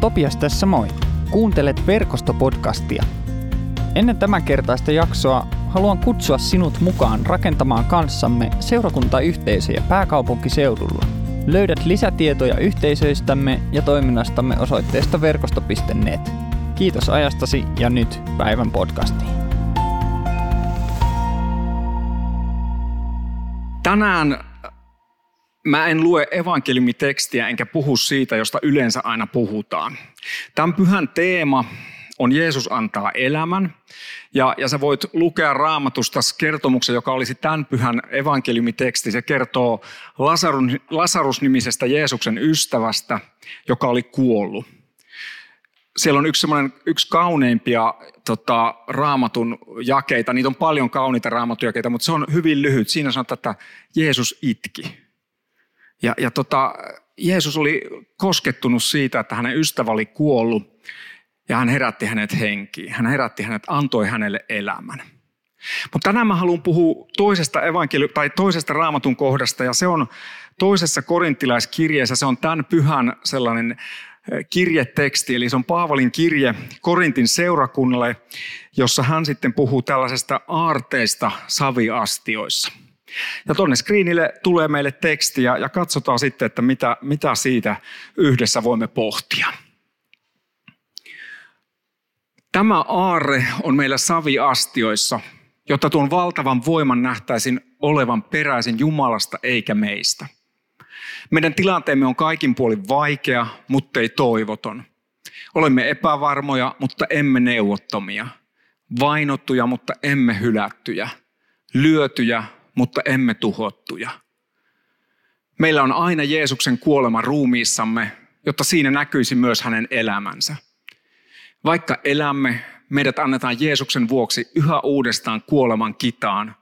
Topias tässä moi. Kuuntelet verkostopodcastia. Ennen tämän kertaista jaksoa haluan kutsua sinut mukaan rakentamaan kanssamme seurakuntayhteisöjä pääkaupunkiseudulla. Löydät lisätietoja yhteisöistämme ja toiminnastamme osoitteesta verkosto.net. Kiitos ajastasi ja nyt päivän podcastiin. Tänään mä en lue evankeliumitekstiä enkä puhu siitä, josta yleensä aina puhutaan. Tämän pyhän teema on Jeesus antaa elämän. Ja, ja sä voit lukea raamatusta kertomuksen, joka olisi tämän pyhän evankeliumiteksti. Se kertoo Lasarus, Lasarus-nimisestä Jeesuksen ystävästä, joka oli kuollut. Siellä on yksi, yksi kauneimpia tota, raamatun jakeita. Niitä on paljon kauniita raamatun jakeita, mutta se on hyvin lyhyt. Siinä sanotaan, että Jeesus itki. Ja, ja tota, Jeesus oli koskettunut siitä, että hänen ystävä oli kuollut ja hän herätti hänet henkiin. Hän herätti hänet, antoi hänelle elämän. Mutta tänään mä haluan puhua toisesta, evankeli- tai toisesta raamatun kohdasta ja se on toisessa korintilaiskirjeessä. Se on tämän pyhän sellainen eh, kirjeteksti, eli se on Paavalin kirje Korintin seurakunnalle, jossa hän sitten puhuu tällaisesta aarteista saviastioissa. Ja tuonne screenille tulee meille tekstiä ja katsotaan sitten, että mitä, mitä siitä yhdessä voimme pohtia. Tämä aarre on meillä saviastioissa, jotta tuon valtavan voiman nähtäisin olevan peräisin Jumalasta eikä meistä. Meidän tilanteemme on kaikin puolin vaikea, mutta ei toivoton. Olemme epävarmoja, mutta emme neuvottomia. Vainottuja, mutta emme hylättyjä. Lyötyjä, mutta emme tuhottuja. Meillä on aina Jeesuksen kuolema ruumiissamme, jotta siinä näkyisi myös hänen elämänsä. Vaikka elämme, meidät annetaan Jeesuksen vuoksi yhä uudestaan kuoleman kitaan.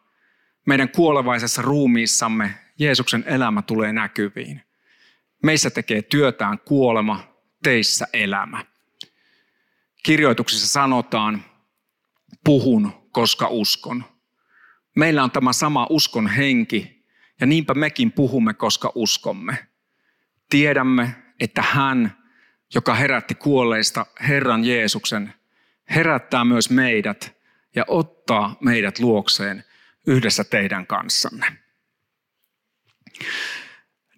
Meidän kuolevaisessa ruumiissamme Jeesuksen elämä tulee näkyviin. Meissä tekee työtään kuolema, teissä elämä. Kirjoituksissa sanotaan, puhun, koska uskon. Meillä on tämä sama uskon henki ja niinpä mekin puhumme, koska uskomme. Tiedämme, että hän, joka herätti kuolleista Herran Jeesuksen, herättää myös meidät ja ottaa meidät luokseen yhdessä teidän kanssanne.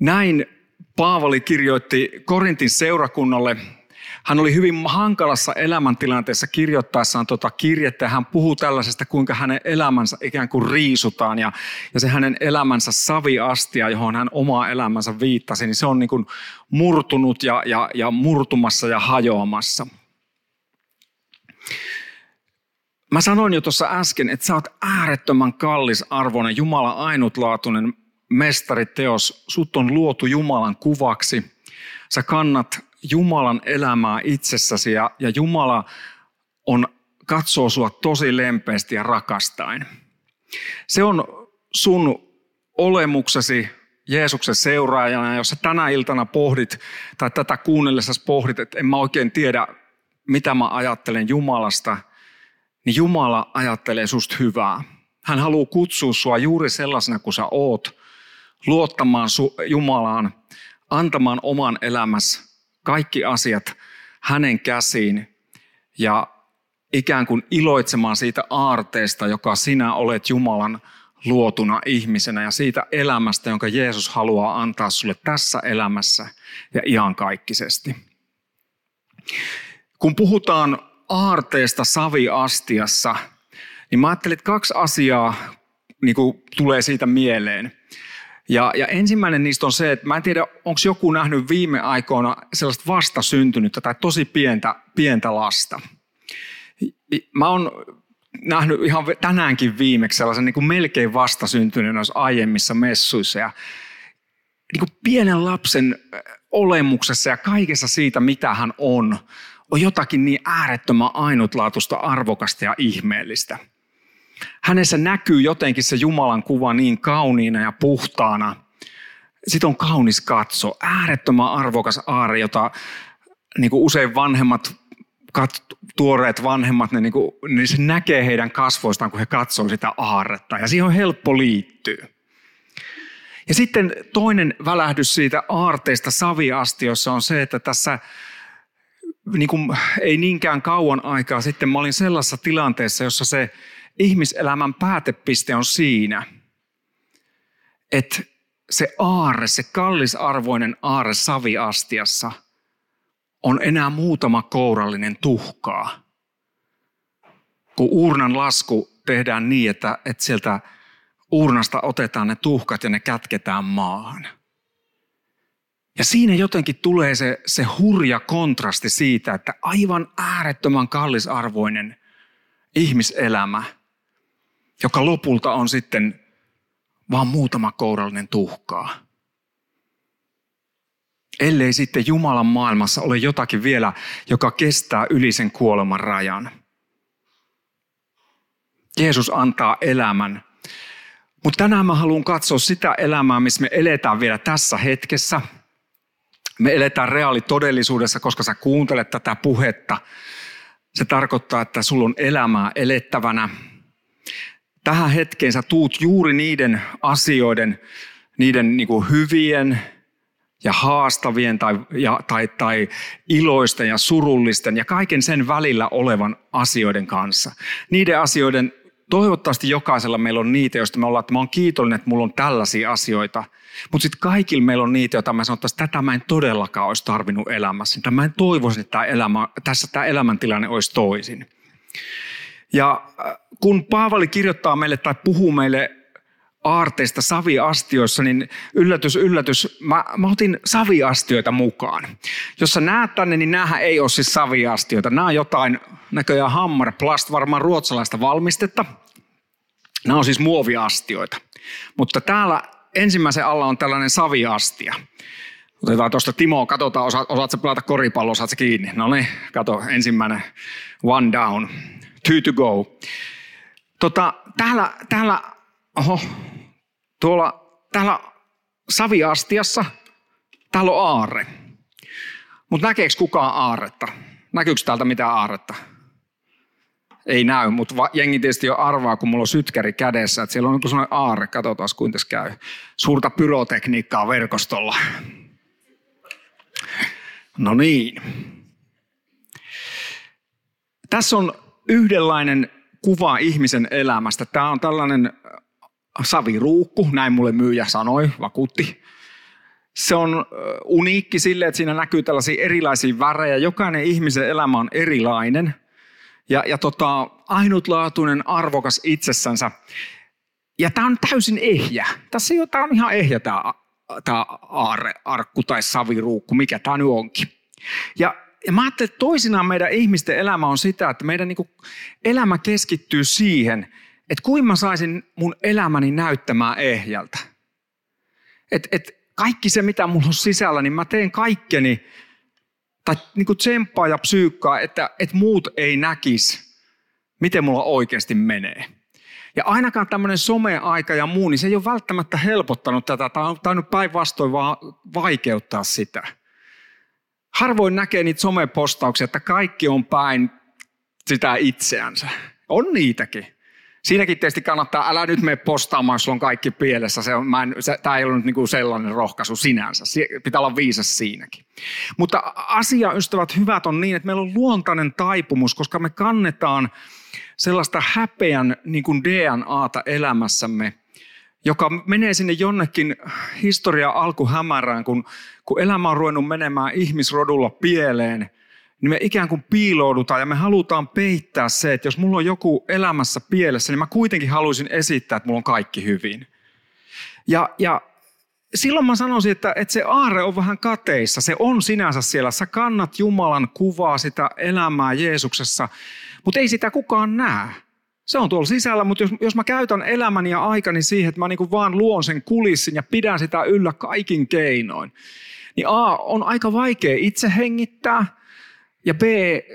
Näin Paavali kirjoitti Korintin seurakunnalle hän oli hyvin hankalassa elämäntilanteessa kirjoittaessaan tuota kirjettä hän puhuu tällaisesta, kuinka hänen elämänsä ikään kuin riisutaan ja, ja se hänen elämänsä saviastia, johon hän omaa elämänsä viittasi, niin se on niin kuin murtunut ja, ja, ja murtumassa ja hajoamassa. Mä sanoin jo tuossa äsken, että sä oot äärettömän kallis arvoinen, Jumala ainutlaatuinen mestariteos. Sut on luotu Jumalan kuvaksi. Sä kannat Jumalan elämää itsessäsi ja, ja Jumala on, katsoo sua tosi lempeästi ja rakastain. Se on sun olemuksesi Jeesuksen seuraajana, jos sä tänä iltana pohdit tai tätä kuunnellessa pohdit, että en mä oikein tiedä, mitä mä ajattelen Jumalasta, niin Jumala ajattelee susta hyvää. Hän haluaa kutsua sua juuri sellaisena kuin sä oot, luottamaan Jumalaan, antamaan oman elämässä kaikki asiat hänen käsiin ja ikään kuin iloitsemaan siitä aarteesta, joka sinä olet Jumalan luotuna ihmisenä ja siitä elämästä, jonka Jeesus haluaa antaa sulle tässä elämässä ja iankaikkisesti. Kun puhutaan aarteesta saviastiassa, niin mä ajattelin, että kaksi asiaa niin kuin tulee siitä mieleen. Ja, ja ensimmäinen niistä on se, että mä en tiedä, onko joku nähnyt viime aikoina sellaista vastasyntynyttä tai tosi pientä, pientä lasta. Mä oon nähnyt ihan tänäänkin viimeksi sellaisen niin kuin melkein vastasyntyneen noissa aiemmissa messuissa. Ja niin kuin pienen lapsen olemuksessa ja kaikessa siitä, mitä hän on, on jotakin niin äärettömän ainutlaatuista, arvokasta ja ihmeellistä – hänessä näkyy jotenkin se Jumalan kuva niin kauniina ja puhtaana. Sitten on kaunis katso, äärettömän arvokas aare, jota niin kuin usein vanhemmat, kat, tuoreet vanhemmat, ne, niin kuin, niin se näkee heidän kasvoistaan, kun he katsoo sitä aarretta. Ja siihen on helppo liittyä. Ja sitten toinen välähdys siitä aarteesta saviastiossa on se, että tässä niin kuin, ei niinkään kauan aikaa sitten mä olin sellaisessa tilanteessa, jossa se ihmiselämän päätepiste on siinä, että se aarre, se kallisarvoinen aarre saviastiassa on enää muutama kourallinen tuhkaa. Kun uurnan lasku tehdään niin, että, että sieltä uurnasta otetaan ne tuhkat ja ne kätketään maahan. Ja siinä jotenkin tulee se, se hurja kontrasti siitä, että aivan äärettömän kallisarvoinen ihmiselämä, joka lopulta on sitten vaan muutama kourallinen tuhkaa. Ellei sitten Jumalan maailmassa ole jotakin vielä, joka kestää yli sen kuoleman rajan. Jeesus antaa elämän. Mutta tänään mä haluan katsoa sitä elämää, missä me eletään vielä tässä hetkessä. Me eletään reaalitodellisuudessa, koska sä kuuntelet tätä puhetta. Se tarkoittaa, että sulla on elämää elettävänä tähän hetkeen sä tuut juuri niiden asioiden, niiden niin kuin hyvien ja haastavien tai, ja, tai, tai iloisten ja surullisten ja kaiken sen välillä olevan asioiden kanssa. Niiden asioiden, toivottavasti jokaisella meillä on niitä, joista me ollaan, että mä oon kiitollinen, että mulla on tällaisia asioita. Mutta sitten kaikilla meillä on niitä, joita mä sanottaisiin, että tätä mä en todellakaan olisi tarvinnut elämässä. Mä en toivoisi, että tämä elämä, tässä tämä elämäntilanne olisi toisin. Ja äh, kun Paavali kirjoittaa meille tai puhuu meille aarteista saviastioissa, niin yllätys, yllätys, mä, mä otin saviastioita mukaan. Jos sä näet tänne, niin näähän ei ole siis saviastioita. Nämä on jotain näköjään Hammerplast, varmaan ruotsalaista valmistetta. Nämä on siis muoviastioita. Mutta täällä ensimmäisen alla on tällainen saviastia. Otetaan tuosta Timo, katsotaan, osaat, osaatko pelata koripalloa, osaatko kiinni? No niin, kato, ensimmäinen one down two to go. Tota, täällä, täällä, oho, tuolla, täällä saviastiassa, täällä on aarre. Mutta näkeekö kukaan aarretta? Näkyykö täältä mitään aarretta? Ei näy, mutta jengi tietysti jo arvaa, kun mulla on sytkäri kädessä, että siellä on joku sellainen aarre. Katsotaan, kuinka tässä käy. Suurta pyrotekniikkaa verkostolla. No niin. Tässä on yhdenlainen kuva ihmisen elämästä. Tämä on tällainen äh, saviruukku, näin mulle myyjä sanoi, vakuutti. Se on äh, uniikki sille, että siinä näkyy tällaisia erilaisia värejä. Jokainen ihmisen elämä on erilainen ja, ja tota, ainutlaatuinen, arvokas itsessänsä. Ja tämä on täysin ehjä. Tässä ei tämä on ihan ehjä tämä, tämä arkku tai saviruukku, mikä tämä nyt onkin. Ja ja mä ajattelin, että toisinaan meidän ihmisten elämä on sitä, että meidän niin elämä keskittyy siihen, että kuinka mä saisin mun elämäni näyttämään ehjältä. Et, et kaikki se, mitä mulla on sisällä, niin mä teen kaikkeni, tai niin kuin tsemppaa ja psyykkaa, että, että muut ei näkisi, miten mulla oikeasti menee. Ja ainakaan tämmöinen some-aika ja muu, niin se ei ole välttämättä helpottanut tätä, tai on tainnut päinvastoin vaan vaikeuttaa sitä harvoin näkee niitä somepostauksia, että kaikki on päin sitä itseänsä. On niitäkin. Siinäkin tietysti kannattaa, älä nyt mene postaamaan, jos on kaikki pielessä. Se mä en, se, tämä ei niin kuin sellainen rohkaisu sinänsä. Pitää olla viisas siinäkin. Mutta asia, ystävät hyvät, on niin, että meillä on luontainen taipumus, koska me kannetaan sellaista häpeän niin kuin DNAta elämässämme, joka menee sinne jonnekin historia alkuhämärään, kun, kun elämä on ruvennut menemään ihmisrodulla pieleen, niin me ikään kuin piiloudutaan ja me halutaan peittää se, että jos mulla on joku elämässä pielessä, niin mä kuitenkin haluaisin esittää, että mulla on kaikki hyvin. Ja, ja silloin mä sanoisin, että, että se aare on vähän kateissa. Se on sinänsä siellä. Sä kannat Jumalan kuvaa sitä elämää Jeesuksessa, mutta ei sitä kukaan näe. Se on tuolla sisällä, mutta jos, jos mä käytän elämäni ja aikani siihen, että mä niin vaan luon sen kulissin ja pidän sitä yllä kaikin keinoin, niin A, on aika vaikea itse hengittää, ja B,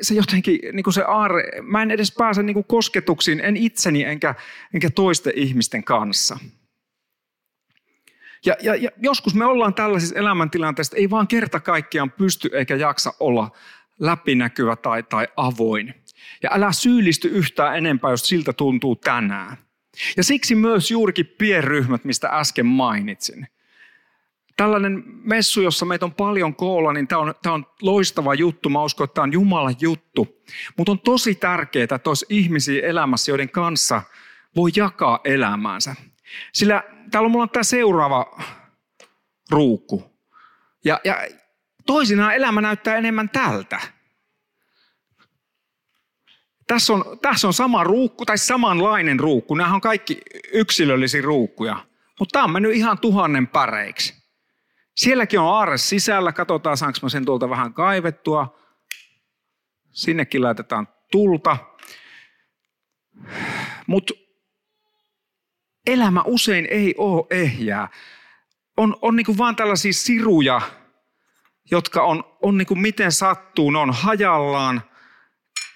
se jotenkin, niin kuin se aare, mä en edes pääse niin kuin kosketuksiin, en itseni enkä, enkä toisten ihmisten kanssa. Ja, ja, ja joskus me ollaan tällaisissa elämäntilanteissa, ei vaan kerta kaikkiaan pysty eikä jaksa olla läpinäkyvä tai, tai avoin. Ja älä syyllisty yhtään enempää, jos siltä tuntuu tänään. Ja siksi myös juurikin pienryhmät, mistä äsken mainitsin. tällainen messu, jossa meitä on paljon koolla, niin tämä on, tämä on loistava juttu. Mä uskon, että tämä on Jumalan juttu. Mutta on tosi tärkeää, että olisi ihmisiä elämässä, joiden kanssa voi jakaa elämäänsä. Sillä täällä mulla on tämä seuraava ruukku. Ja, ja toisinaan elämä näyttää enemmän tältä. Tässä on, tässä on sama ruukku tai samanlainen ruukku. Nämä on kaikki yksilöllisiä ruukkuja. Mutta tämä on mennyt ihan tuhannen päreiksi. Sielläkin on aare sisällä. Katsotaan, saanko mä sen tuolta vähän kaivettua. Sinnekin laitetaan tulta. Mutta elämä usein ei ole ehjää. On, on niin vaan tällaisia siruja, jotka on, on niin miten sattuu, ne on hajallaan.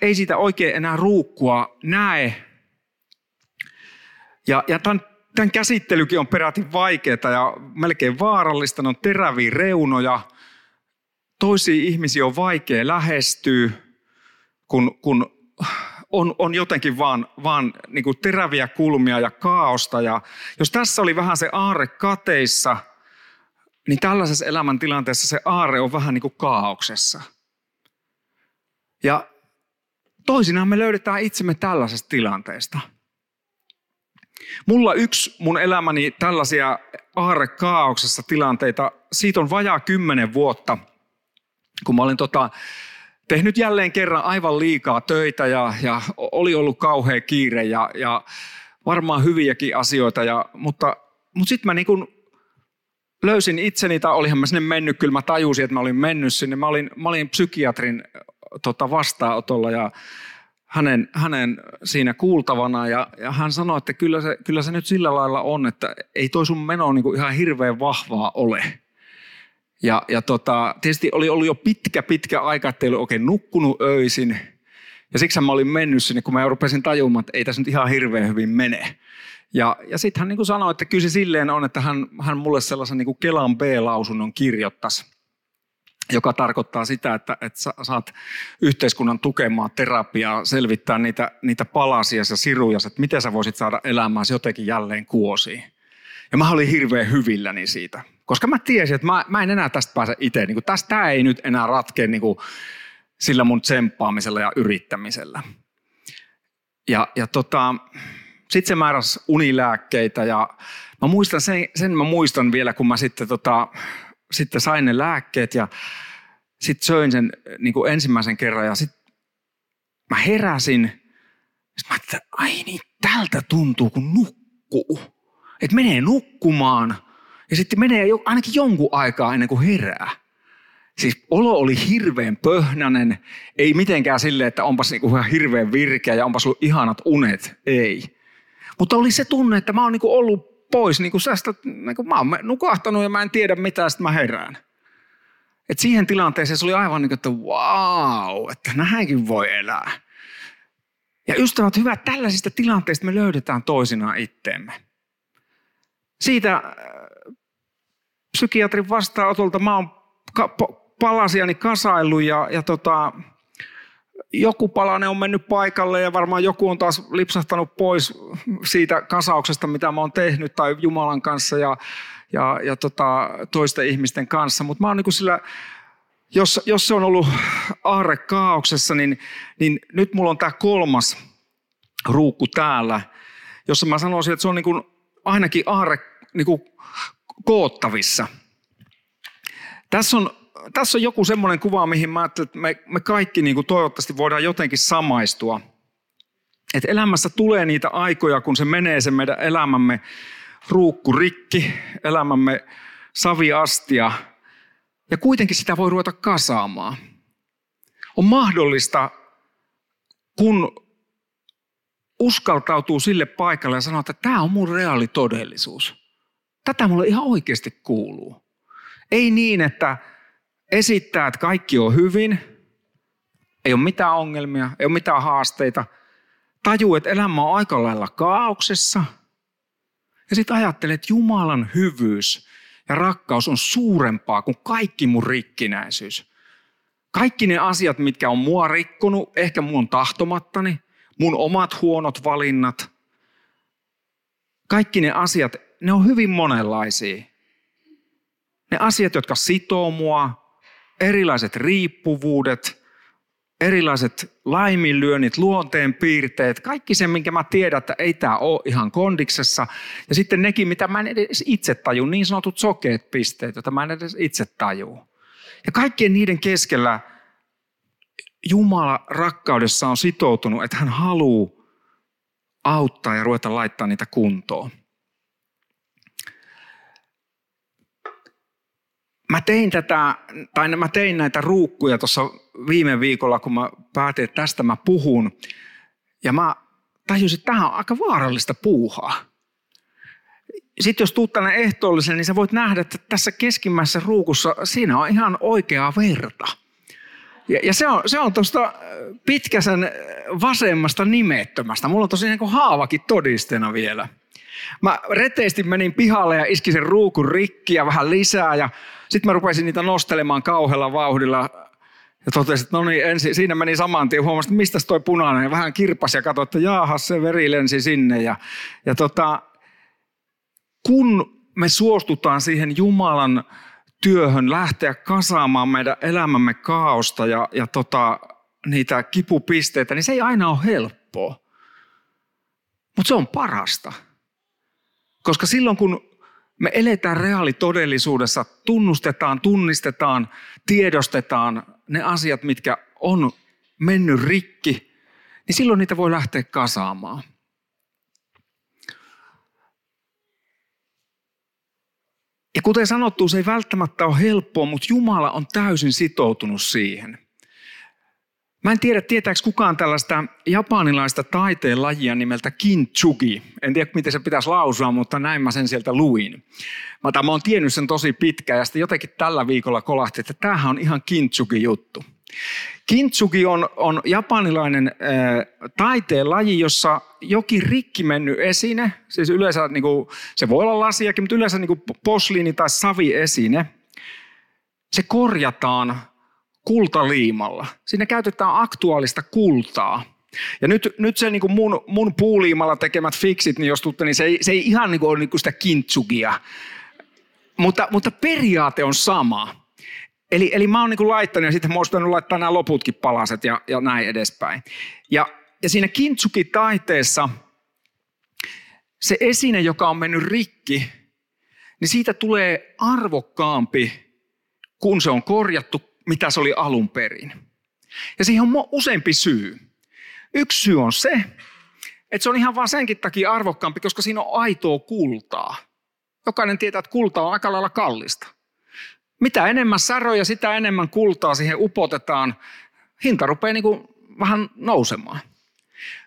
Ei siitä oikein enää ruukkua näe. Ja, ja tämän tämän käsittelykin on peräti vaikeaa ja melkein vaarallista. Ne on teräviä reunoja. Toisia ihmisiä on vaikea lähestyä, kun, kun on, on jotenkin vaan, vaan niin kuin teräviä kulmia ja kaaosta. Ja jos tässä oli vähän se aare kateissa, niin tällaisessa elämäntilanteessa se aare on vähän niin kuin kaauksessa. Ja toisinaan me löydetään itsemme tällaisesta tilanteesta – Mulla yksi mun elämäni tällaisia aarrekaauksessa tilanteita, siitä on vajaa kymmenen vuotta, kun mä olin tota, tehnyt jälleen kerran aivan liikaa töitä ja, ja oli ollut kauhea kiire ja, ja varmaan hyviäkin asioita, ja, mutta, mutta sitten mä niin kun löysin itseni, tai olihan mä sinne mennyt, kyllä mä tajusin, että mä olin mennyt sinne. Mä olin, mä olin psykiatrin tota, vastaanotolla ja hänen, hänen siinä kuultavana ja, ja hän sanoi, että kyllä se, kyllä se nyt sillä lailla on, että ei toi sun meno niin kuin ihan hirveän vahvaa ole. Ja, ja tota, tietysti oli ollut jo pitkä, pitkä aika, että ei ollut oikein nukkunut öisin. Ja siksi mä olin mennyt sinne, kun mä rupesin tajumaan, että ei tässä nyt ihan hirveän hyvin mene. Ja, ja sitten hän niin kuin sanoi, että kyllä se silleen on, että hän, hän mulle sellaisen niin kuin Kelan B-lausunnon kirjoittaisi joka tarkoittaa sitä, että, että saat yhteiskunnan tukemaa terapiaa, selvittää niitä, niitä palasia ja siruja, että miten sä voisit saada elämääsi jotenkin jälleen kuosiin. Ja mä olin hirveän hyvilläni siitä, koska mä tiesin, että mä, mä en enää tästä pääse itse. Niin tästä ei nyt enää ratkea niin kuin sillä mun tsemppaamisella ja yrittämisellä. Ja, ja tota, sitten se määräsi unilääkkeitä ja mä muistan sen, sen mä muistan vielä, kun mä sitten tota, sitten sain ne lääkkeet ja sitten söin sen niin kuin ensimmäisen kerran ja sitten mä heräsin. Sitten mä että ai niin, tältä tuntuu kun nukkuu. Että menee nukkumaan ja sitten menee jo, ainakin jonkun aikaa ennen kuin herää. Siis olo oli hirveän pöhnänen, ei mitenkään silleen, että onpas niinku ihan hirveän virkeä ja onpas ollut ihanat unet, ei. Mutta oli se tunne, että mä oon niinku ollut pois niin kuin sästä, niin kuin mä oon nukahtanut ja mä en tiedä mitä, sitten mä herään. Et siihen tilanteeseen se oli aivan niin kuin, että wow, että näinkin voi elää. Ja ystävät, hyvät, tällaisista tilanteista me löydetään toisinaan itteemme. Siitä äh, psykiatrin vastaanotolta mä oon palasiani kasaillut ja, ja tota, joku palanen on mennyt paikalle ja varmaan joku on taas lipsahtanut pois siitä kasauksesta, mitä mä oon tehnyt tai Jumalan kanssa ja, ja, ja tota, toisten ihmisten kanssa. Mutta mä oon niin sillä, jos, jos se on ollut aarre kaauksessa, niin, niin nyt mulla on tämä kolmas ruukku täällä, jossa mä sanoisin, että se on niin ainakin aarre niin koottavissa. Tässä on tässä on joku semmoinen kuva, mihin mä että me, me kaikki niin kuin toivottavasti voidaan jotenkin samaistua. Että elämässä tulee niitä aikoja, kun se menee se meidän elämämme ruukku rikki, elämämme saviastia, ja kuitenkin sitä voi ruveta kasaamaan. On mahdollista, kun uskaltautuu sille paikalle ja sanoo, että tämä on mun reaali todellisuus. Tätä mulle ihan oikeasti kuuluu. Ei niin, että esittää, että kaikki on hyvin, ei ole mitään ongelmia, ei ole mitään haasteita. Tajuu, että elämä on aika lailla kaauksessa. Ja sitten ajattelee, että Jumalan hyvyys ja rakkaus on suurempaa kuin kaikki mun rikkinäisyys. Kaikki ne asiat, mitkä on mua rikkonut, ehkä mun tahtomattani, mun omat huonot valinnat, kaikki ne asiat, ne on hyvin monenlaisia. Ne asiat, jotka sitoo mua, erilaiset riippuvuudet, erilaiset laiminlyönnit, luonteen piirteet, kaikki se, minkä mä tiedän, että ei tämä ole ihan kondiksessa. Ja sitten nekin, mitä mä en edes itse tajun, niin sanotut sokeet pisteet, joita mä en edes itse taju. Ja kaikkien niiden keskellä Jumala rakkaudessa on sitoutunut, että hän haluaa auttaa ja ruveta laittaa niitä kuntoon. Tein tätä, tai mä tein näitä ruukkuja tuossa viime viikolla, kun mä päätin, että tästä mä puhun. Ja mä tajusin, että tämä on aika vaarallista puuhaa. Sitten jos tuut tänne ehtoolliseen, niin sä voit nähdä, että tässä keskimmäisessä ruukussa siinä on ihan oikeaa verta. Ja, ja se on, se on tuosta pitkäsen vasemmasta nimettömästä. Mulla on tosi niin haavakin todisteena vielä. Mä reteesti menin pihalle ja iski sen ruukun rikki ja vähän lisää ja sitten mä rupesin niitä nostelemaan kauhealla vauhdilla ja totesin, että no niin, ensin, siinä meni saman tien, huomasin, että mistä toi punainen ja vähän kirpas ja katsoin, että jaahas se veri lensi sinne ja, ja tota, kun me suostutaan siihen Jumalan työhön lähteä kasaamaan meidän elämämme kaaosta ja, ja tota, niitä kipupisteitä, niin se ei aina ole helppoa. Mutta se on parasta. Koska silloin kun me eletään reaalitodellisuudessa, tunnustetaan, tunnistetaan, tiedostetaan ne asiat, mitkä on mennyt rikki, niin silloin niitä voi lähteä kasaamaan. Ja kuten sanottu, se ei välttämättä ole helppoa, mutta Jumala on täysin sitoutunut siihen. Mä en tiedä, tietääkö kukaan tällaista japanilaista taiteen lajia nimeltä kintsugi. En tiedä, miten se pitäisi lausua, mutta näin mä sen sieltä luin. Mä, mä oon tiennyt sen tosi pitkään ja sitten jotenkin tällä viikolla kolahti, että tämähän on ihan kintsugi juttu. Kintsugi on, on japanilainen äh, taiteen laji, jossa jokin rikki mennyt esine, siis yleensä niin kuin, se voi olla lasiakin, mutta yleensä niin kuin posliini tai saviesine, se korjataan kultaliimalla. Siinä käytetään aktuaalista kultaa. Ja nyt, nyt se niin kuin mun, mun puuliimalla tekemät fiksit, niin jos tutte, niin se ei, se ei ihan niin kuin ole niin kuin sitä kintsugia. Mutta, mutta periaate on sama. Eli, eli mä oon niin laittanut ja sitten mä oon laittaa nämä loputkin palaset ja, ja näin edespäin. Ja, ja siinä kintsuki-taiteessa se esine, joka on mennyt rikki, niin siitä tulee arvokkaampi, kun se on korjattu, mitä se oli alun perin. Ja siihen on useampi syy. Yksi syy on se, että se on ihan vaan senkin takia arvokkaampi, koska siinä on aitoa kultaa. Jokainen tietää, että kulta on aika lailla kallista. Mitä enemmän säröjä, sitä enemmän kultaa siihen upotetaan. Hinta rupeaa niin kuin vähän nousemaan.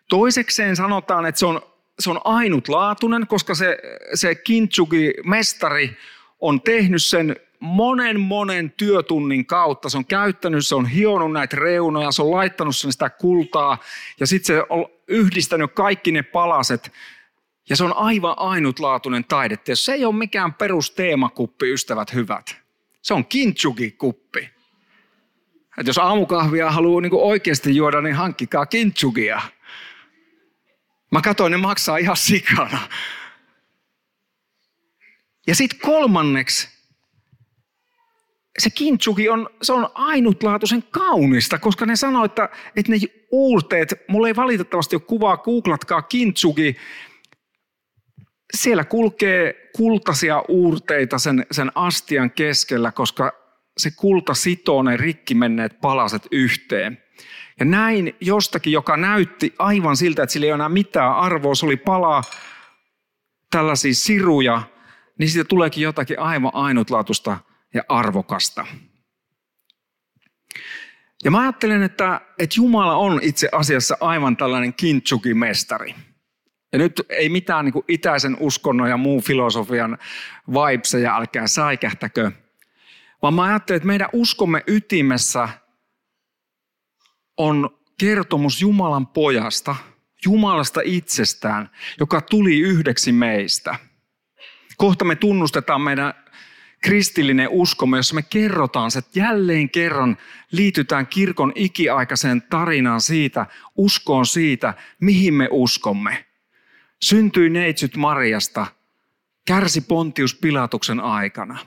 Toisekseen sanotaan, että se on, se on ainutlaatuinen, koska se, se kintsugi-mestari on tehnyt sen monen monen työtunnin kautta. Se on käyttänyt, se on hionut näitä reunoja, se on laittanut sen sitä kultaa ja sitten se on yhdistänyt kaikki ne palaset. Ja se on aivan ainutlaatuinen taide. Se ei ole mikään perusteemakuppi, ystävät hyvät. Se on kintsugi-kuppi. Et jos aamukahvia haluaa niin oikeasti juoda, niin hankkikaa kintsugia. Mä katsoin, ne maksaa ihan sikana. Ja sitten kolmanneksi, se kintsugi on, se on ainutlaatuisen kaunista, koska ne sanoo, että, että ne uurteet, mulla ei valitettavasti ole kuvaa, googlatkaa kintsugi, siellä kulkee kultaisia uurteita sen, sen astian keskellä, koska se kulta sitoo ne rikki menneet palaset yhteen. Ja näin jostakin, joka näytti aivan siltä, että sillä ei ole enää mitään arvoa, se oli palaa tällaisia siruja, niin siitä tuleekin jotakin aivan ainutlaatuista ja arvokasta. Ja mä ajattelen, että, että Jumala on itse asiassa aivan tällainen kintsuki-mestari. Ja nyt ei mitään niin itäisen uskonnon ja muun filosofian vibeseja, älkää säikähtäkö. Vaan mä ajattelen, että meidän uskomme ytimessä on kertomus Jumalan pojasta, Jumalasta itsestään, joka tuli yhdeksi meistä. Kohta me tunnustetaan meidän kristillinen uskomme, jossa me kerrotaan se, että jälleen kerran liitytään kirkon ikiaikaiseen tarinaan siitä, uskoon siitä, mihin me uskomme. Syntyi neitsyt Mariasta, kärsi Pontius Pilatuksen aikana.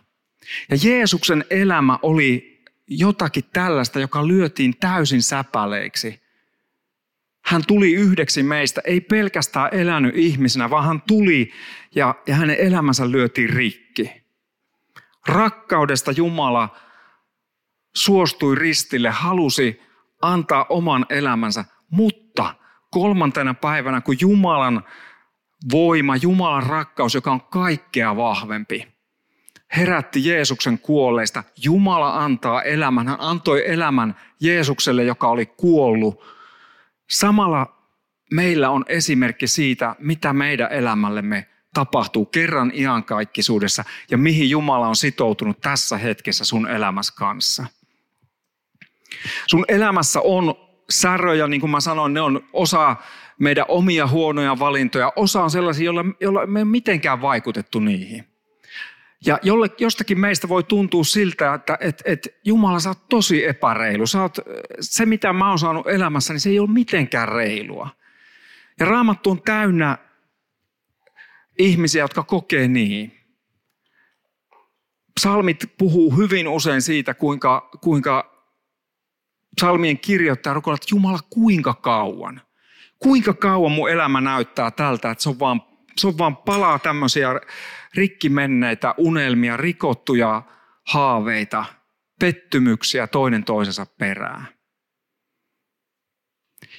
Ja Jeesuksen elämä oli jotakin tällaista, joka lyötiin täysin säpäleiksi. Hän tuli yhdeksi meistä, ei pelkästään elänyt ihmisenä, vaan hän tuli ja, ja hänen elämänsä lyötiin rikki. Rakkaudesta Jumala suostui ristille, halusi antaa oman elämänsä, mutta kolmantena päivänä, kun Jumalan voima, Jumalan rakkaus, joka on kaikkea vahvempi, herätti Jeesuksen kuolleista. Jumala antaa elämän. Hän antoi elämän Jeesukselle, joka oli kuollut. Samalla meillä on esimerkki siitä, mitä meidän elämällemme tapahtuu kerran iankaikkisuudessa ja mihin Jumala on sitoutunut tässä hetkessä sun elämässä kanssa. Sun elämässä on säröjä, niin kuin mä sanoin, ne on osa meidän omia huonoja valintoja. Osa on sellaisia, joilla, joilla me ei mitenkään vaikutettu niihin. Ja jolle, jostakin meistä voi tuntua siltä, että et, et Jumala, sä oot tosi epäreilu. Sä oot, se, mitä mä oon saanut elämässä, niin se ei ole mitenkään reilua. Ja Raamattu on täynnä ihmisiä, jotka kokee niin. Psalmit puhuu hyvin usein siitä, kuinka, kuinka psalmien kirjoittaja rukoilee, että Jumala, kuinka kauan? Kuinka kauan mun elämä näyttää tältä, että se on vaan, se on vaan palaa tämmöisiä rikki menneitä unelmia, rikottuja haaveita, pettymyksiä toinen toisensa perään.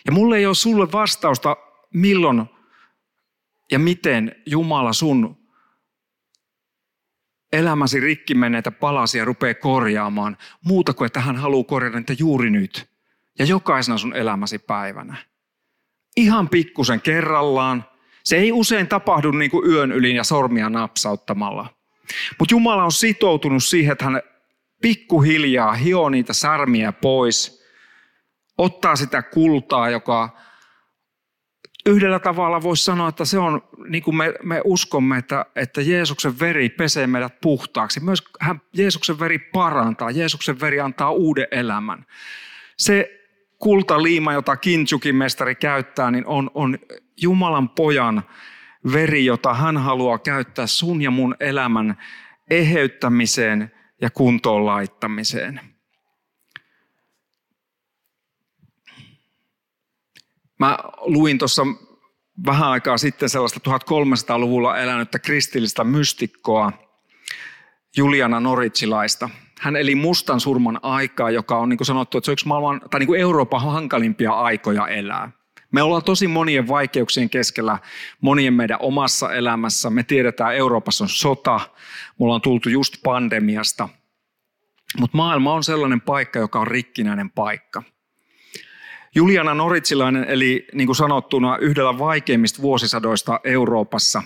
Ja mulle ei ole sulle vastausta, milloin ja miten Jumala sun elämäsi rikki menneitä palasia rupeaa korjaamaan, muuta kuin että hän haluaa korjata niitä juuri nyt ja jokaisena sun elämäsi päivänä. Ihan pikkusen kerrallaan, se ei usein tapahdu niin kuin yön yli ja sormia napsauttamalla. Mutta Jumala on sitoutunut siihen, että hän pikkuhiljaa hioo niitä särmiä pois, ottaa sitä kultaa, joka yhdellä tavalla voisi sanoa, että se on, niin kuin me, me uskomme, että, että Jeesuksen veri pesee meidät puhtaaksi. Myös hän, Jeesuksen veri parantaa, Jeesuksen veri antaa uuden elämän. Se kultaliima, jota Kinchukin mestari käyttää, niin on, on Jumalan pojan veri, jota hän haluaa käyttää sun ja mun elämän eheyttämiseen ja kuntoon laittamiseen. Mä luin tuossa vähän aikaa sitten sellaista 1300-luvulla elänyttä kristillistä mystikkoa Juliana Noritsilaista. Hän eli mustan surman aikaa, joka on niin kuin sanottu, että se on yksi maailman, tai niin kuin Euroopan hankalimpia aikoja elää. Me ollaan tosi monien vaikeuksien keskellä, monien meidän omassa elämässä. Me tiedetään, että Euroopassa on sota, mulla on tultu just pandemiasta. Mutta maailma on sellainen paikka, joka on rikkinäinen paikka. Juliana Noritsilainen eli niin kuin sanottuna yhdellä vaikeimmista vuosisadoista Euroopassa.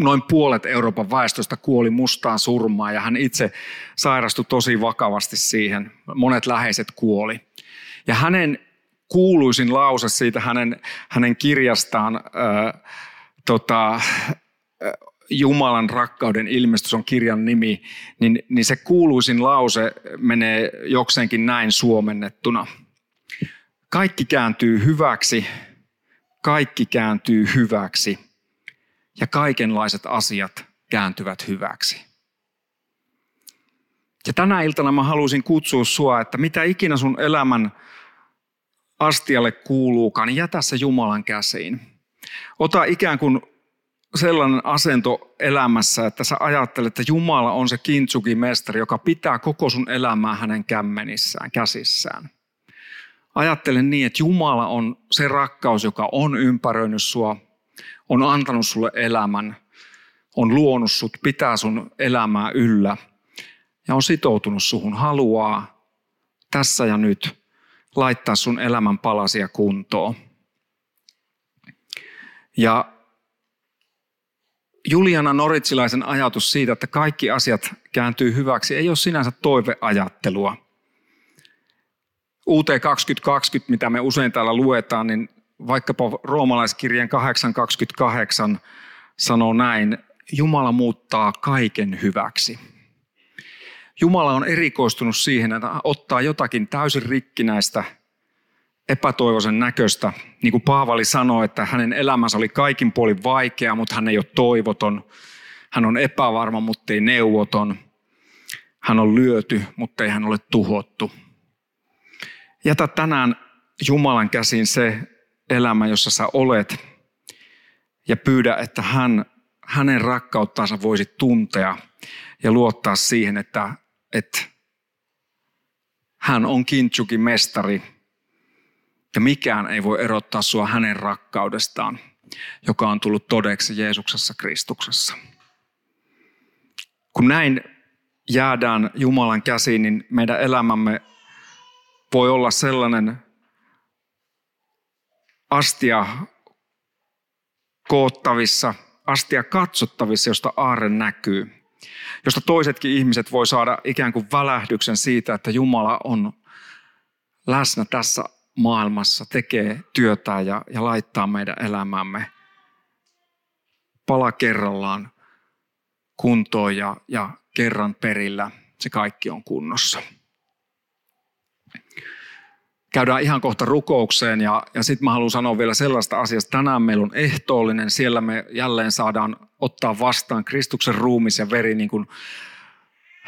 Noin puolet Euroopan väestöstä kuoli mustaan surmaan ja hän itse sairastui tosi vakavasti siihen. Monet läheiset kuoli. Ja hänen kuuluisin lause siitä hänen, hänen kirjastaan, ää, tota, Jumalan rakkauden ilmestys on kirjan nimi, niin, niin se kuuluisin lause menee jokseenkin näin suomennettuna. Kaikki kääntyy hyväksi, kaikki kääntyy hyväksi ja kaikenlaiset asiat kääntyvät hyväksi. Ja tänä iltana mä haluaisin kutsua sua, että mitä ikinä sun elämän astialle kuuluukaan, niin jätä se Jumalan käsiin. Ota ikään kuin sellainen asento elämässä, että sä ajattelet, että Jumala on se kintsuki mestari, joka pitää koko sun elämää hänen kämmenissään, käsissään. Ajattele niin, että Jumala on se rakkaus, joka on ympäröinyt sua, on antanut sulle elämän, on luonut sut, pitää sun elämää yllä ja on sitoutunut suhun, haluaa tässä ja nyt laittaa sun elämän palasia kuntoon. Ja Juliana Noritsilaisen ajatus siitä, että kaikki asiat kääntyy hyväksi, ei ole sinänsä toiveajattelua. UT 2020, mitä me usein täällä luetaan, niin vaikkapa roomalaiskirjan 8.28 sanoo näin, Jumala muuttaa kaiken hyväksi. Jumala on erikoistunut siihen, että ottaa jotakin täysin rikkinäistä, epätoivoisen näköistä. Niin kuin Paavali sanoi, että hänen elämänsä oli kaikin puolin vaikea, mutta hän ei ole toivoton. Hän on epävarma, mutta ei neuvoton. Hän on lyöty, mutta ei hän ole tuhottu. Jätä tänään Jumalan käsin se elämä, jossa sä olet, ja pyydä, että hän, hänen rakkauttaansa voisit tuntea ja luottaa siihen, että, että hän on Kintsukin mestari ja mikään ei voi erottaa sua hänen rakkaudestaan, joka on tullut todeksi Jeesuksessa Kristuksessa. Kun näin jäädään Jumalan käsiin, niin meidän elämämme voi olla sellainen astia koottavissa, astia katsottavissa, josta aarre näkyy. Josta toisetkin ihmiset voi saada ikään kuin välähdyksen siitä, että Jumala on läsnä tässä maailmassa, tekee työtä ja, ja laittaa meidän elämämme pala kerrallaan kuntoon ja, ja kerran perillä se kaikki on kunnossa. Käydään ihan kohta rukoukseen ja, ja sitten mä haluan sanoa vielä sellaista asiasta. Tänään meillä on ehtoollinen, siellä me jälleen saadaan ottaa vastaan Kristuksen ruumis ja veri niin kuin,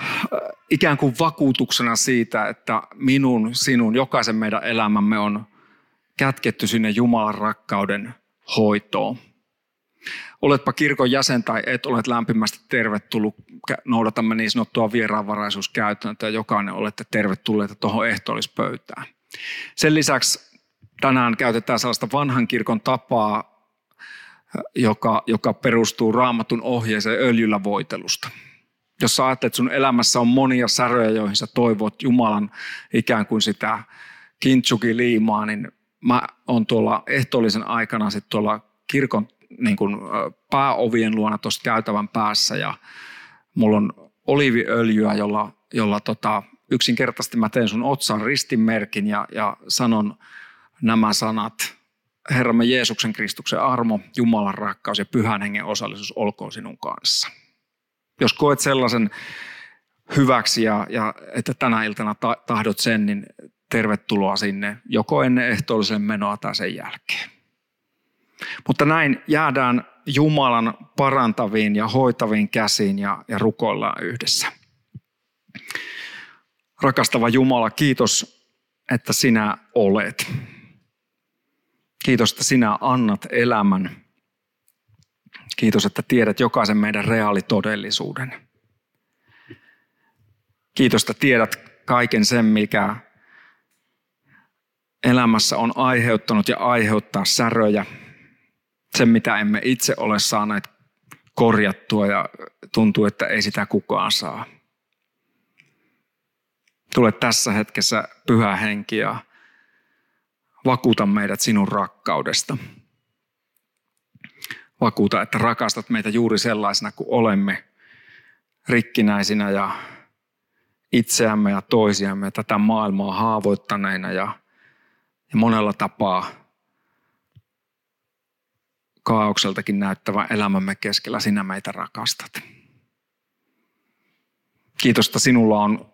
äh, ikään kuin vakuutuksena siitä, että minun, sinun, jokaisen meidän elämämme on kätketty sinne Jumalan rakkauden hoitoon. Oletpa kirkon jäsen tai et, olet lämpimästi tervetullut. Noudatamme niin sanottua vieraanvaraisuuskäytäntöä. Jokainen olette tervetulleita tuohon ehtoollispöytään. Sen lisäksi tänään käytetään sellaista vanhan kirkon tapaa, joka, joka perustuu raamatun ohjeeseen öljyllä voitelusta. Jos sä ajattelet, että sun elämässä on monia säröjä, joihin sä toivot Jumalan ikään kuin sitä kintsuki liimaa, niin mä oon tuolla ehtoollisen aikana sitten tuolla kirkon niin kuin pääovien luona tuossa käytävän päässä ja mulla on oliiviöljyä, jolla, jolla tota, yksinkertaisesti mä teen sun otsan ristinmerkin ja, ja sanon nämä sanat. Herramme Jeesuksen Kristuksen armo, Jumalan rakkaus ja pyhän hengen osallisuus olkoon sinun kanssa. Jos koet sellaisen hyväksi ja, ja että tänä iltana tahdot sen, niin tervetuloa sinne joko ennen ehtoollisen menoa tai sen jälkeen. Mutta näin jäädään Jumalan parantaviin ja hoitaviin käsiin ja, ja rukoillaan yhdessä. Rakastava Jumala, kiitos, että sinä olet. Kiitos, että sinä annat elämän. Kiitos, että tiedät jokaisen meidän reaalitodellisuuden. Kiitos, että tiedät kaiken sen, mikä elämässä on aiheuttanut ja aiheuttaa säröjä. Sen, mitä emme itse ole saaneet korjattua ja tuntuu, että ei sitä kukaan saa. Tule tässä hetkessä pyhä henki ja vakuuta meidät sinun rakkaudesta. Vakuuta, että rakastat meitä juuri sellaisena kuin olemme, rikkinäisinä ja itseämme ja toisiamme, tätä maailmaa haavoittaneina ja, ja monella tapaa kaaukseltakin näyttävä elämämme keskellä sinä meitä rakastat. Kiitos, että sinulla on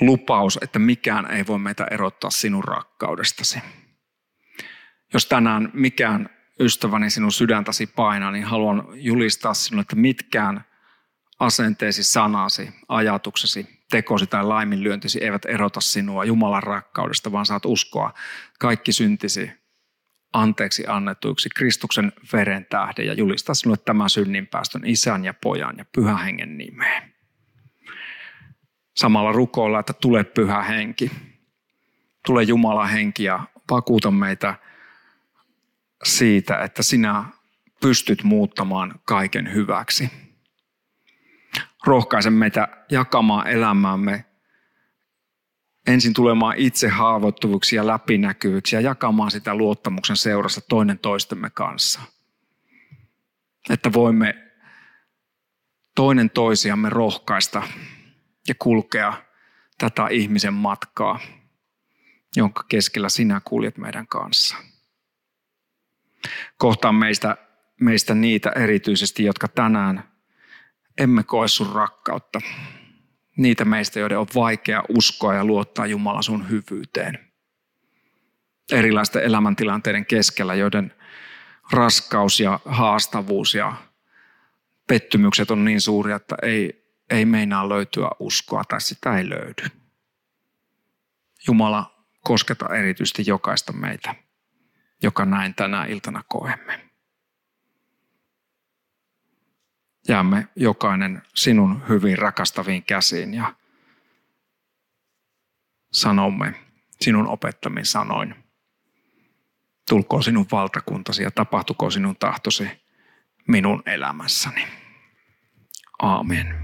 lupaus, että mikään ei voi meitä erottaa sinun rakkaudestasi. Jos tänään mikään ystäväni sinun sydäntäsi painaa, niin haluan julistaa sinulle, että mitkään asenteesi, sanasi, ajatuksesi, tekosi tai laiminlyöntisi eivät erota sinua Jumalan rakkaudesta, vaan saat uskoa kaikki syntisi anteeksi annettuiksi Kristuksen veren tähden ja julistaa sinulle tämän synninpäästön isän ja pojan ja pyhän hengen nimeen samalla rukoilla, että tule pyhä henki. Tule Jumala henki ja vakuuta meitä siitä, että sinä pystyt muuttamaan kaiken hyväksi. Rohkaise meitä jakamaan elämäämme ensin tulemaan itse haavoittuvuksi ja läpinäkyviksi ja jakamaan sitä luottamuksen seurassa toinen toistemme kanssa. Että voimme toinen toisiamme rohkaista ja kulkea tätä ihmisen matkaa, jonka keskellä sinä kuljet meidän kanssa. Kohtaan meistä, meistä niitä erityisesti, jotka tänään emme koe sun rakkautta. Niitä meistä, joiden on vaikea uskoa ja luottaa Jumala sun hyvyyteen. Erilaisten elämäntilanteiden keskellä, joiden raskaus ja haastavuus ja pettymykset on niin suuria, että ei, ei meinaa löytyä uskoa tai sitä ei löydy. Jumala, kosketa erityisesti jokaista meitä, joka näin tänä iltana koemme. Jäämme jokainen sinun hyvin rakastaviin käsiin ja sanomme sinun opettamin sanoin. Tulkoon sinun valtakuntasi ja tapahtukoon sinun tahtosi minun elämässäni. Aamen.